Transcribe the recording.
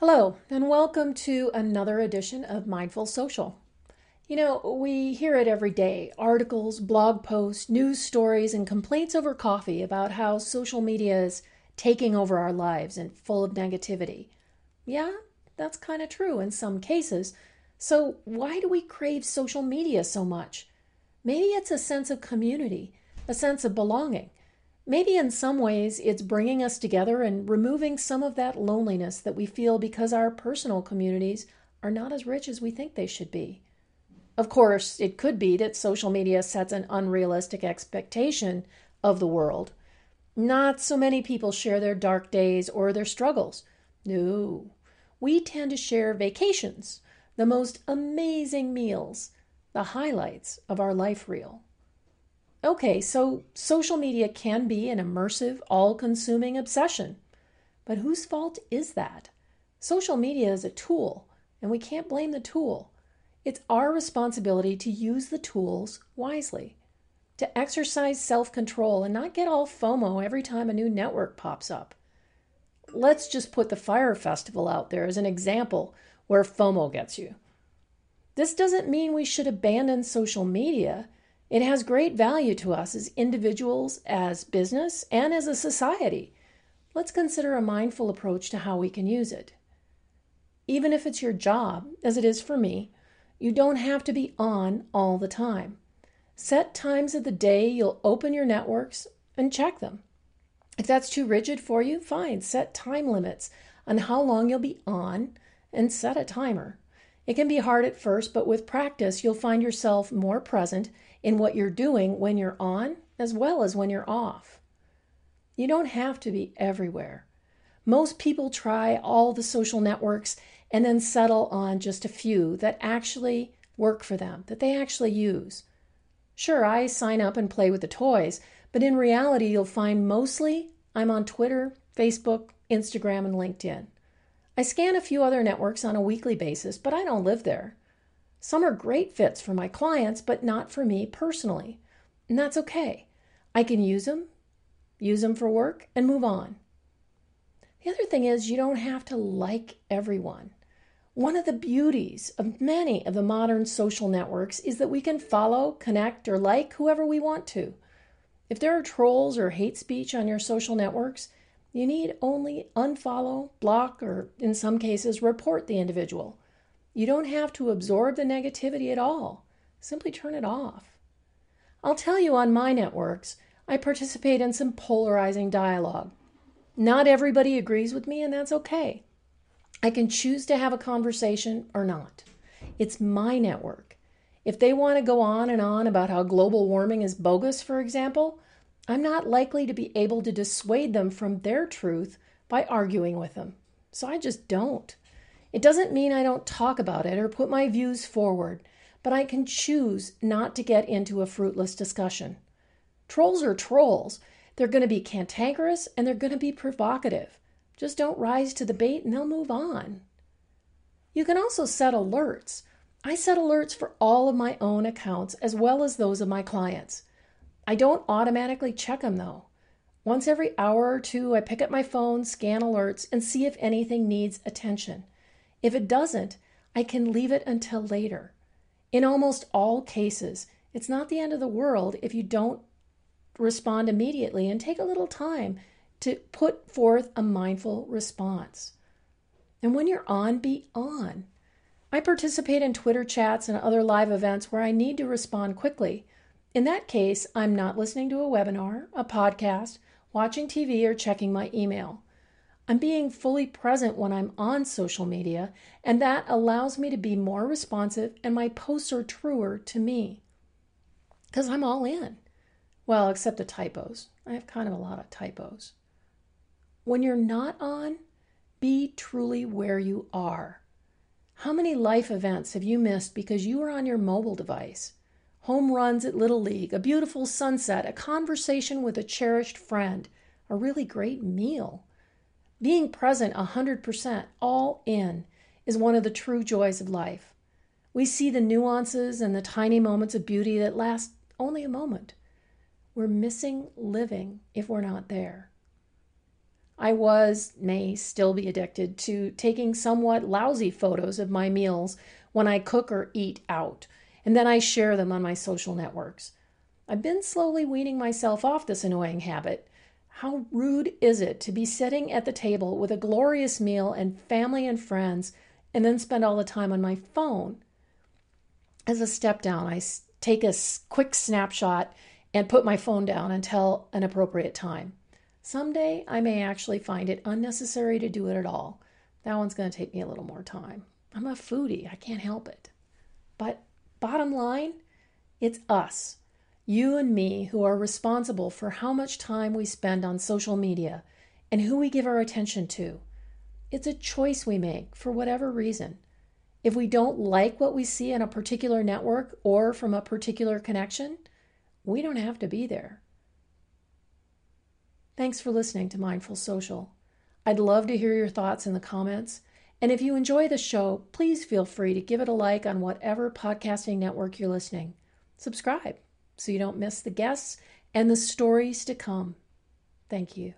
Hello, and welcome to another edition of Mindful Social. You know, we hear it every day articles, blog posts, news stories, and complaints over coffee about how social media is taking over our lives and full of negativity. Yeah, that's kind of true in some cases. So, why do we crave social media so much? Maybe it's a sense of community, a sense of belonging. Maybe in some ways it's bringing us together and removing some of that loneliness that we feel because our personal communities are not as rich as we think they should be. Of course, it could be that social media sets an unrealistic expectation of the world. Not so many people share their dark days or their struggles. No, we tend to share vacations, the most amazing meals, the highlights of our life reel. Okay, so social media can be an immersive, all consuming obsession. But whose fault is that? Social media is a tool, and we can't blame the tool. It's our responsibility to use the tools wisely, to exercise self control and not get all FOMO every time a new network pops up. Let's just put the Fyre Festival out there as an example where FOMO gets you. This doesn't mean we should abandon social media. It has great value to us as individuals, as business, and as a society. Let's consider a mindful approach to how we can use it. Even if it's your job, as it is for me, you don't have to be on all the time. Set times of the day you'll open your networks and check them. If that's too rigid for you, fine, set time limits on how long you'll be on and set a timer. It can be hard at first, but with practice, you'll find yourself more present in what you're doing when you're on as well as when you're off. You don't have to be everywhere. Most people try all the social networks and then settle on just a few that actually work for them, that they actually use. Sure, I sign up and play with the toys, but in reality, you'll find mostly I'm on Twitter, Facebook, Instagram, and LinkedIn. I scan a few other networks on a weekly basis, but I don't live there. Some are great fits for my clients, but not for me personally. And that's okay. I can use them, use them for work, and move on. The other thing is, you don't have to like everyone. One of the beauties of many of the modern social networks is that we can follow, connect, or like whoever we want to. If there are trolls or hate speech on your social networks, you need only unfollow, block, or in some cases, report the individual. You don't have to absorb the negativity at all. Simply turn it off. I'll tell you on my networks, I participate in some polarizing dialogue. Not everybody agrees with me, and that's okay. I can choose to have a conversation or not. It's my network. If they want to go on and on about how global warming is bogus, for example, I'm not likely to be able to dissuade them from their truth by arguing with them. So I just don't. It doesn't mean I don't talk about it or put my views forward, but I can choose not to get into a fruitless discussion. Trolls are trolls. They're going to be cantankerous and they're going to be provocative. Just don't rise to the bait and they'll move on. You can also set alerts. I set alerts for all of my own accounts as well as those of my clients. I don't automatically check them though. Once every hour or two, I pick up my phone, scan alerts, and see if anything needs attention. If it doesn't, I can leave it until later. In almost all cases, it's not the end of the world if you don't respond immediately and take a little time to put forth a mindful response. And when you're on, be on. I participate in Twitter chats and other live events where I need to respond quickly. In that case, I'm not listening to a webinar, a podcast, watching TV, or checking my email. I'm being fully present when I'm on social media, and that allows me to be more responsive, and my posts are truer to me. Because I'm all in. Well, except the typos. I have kind of a lot of typos. When you're not on, be truly where you are. How many life events have you missed because you were on your mobile device? home runs at Little League, a beautiful sunset, a conversation with a cherished friend, a really great meal. Being present 100%, all in, is one of the true joys of life. We see the nuances and the tiny moments of beauty that last only a moment. We're missing living if we're not there. I was, may still be addicted to taking somewhat lousy photos of my meals when I cook or eat out, and then I share them on my social networks. I've been slowly weaning myself off this annoying habit. How rude is it to be sitting at the table with a glorious meal and family and friends and then spend all the time on my phone? As a step down, I take a quick snapshot and put my phone down until an appropriate time. Someday I may actually find it unnecessary to do it at all. That one's going to take me a little more time. I'm a foodie, I can't help it. But bottom line, it's us, you and me, who are responsible for how much time we spend on social media and who we give our attention to. It's a choice we make for whatever reason. If we don't like what we see on a particular network or from a particular connection, we don't have to be there. Thanks for listening to Mindful Social. I'd love to hear your thoughts in the comments. And if you enjoy the show, please feel free to give it a like on whatever podcasting network you're listening. Subscribe so you don't miss the guests and the stories to come. Thank you.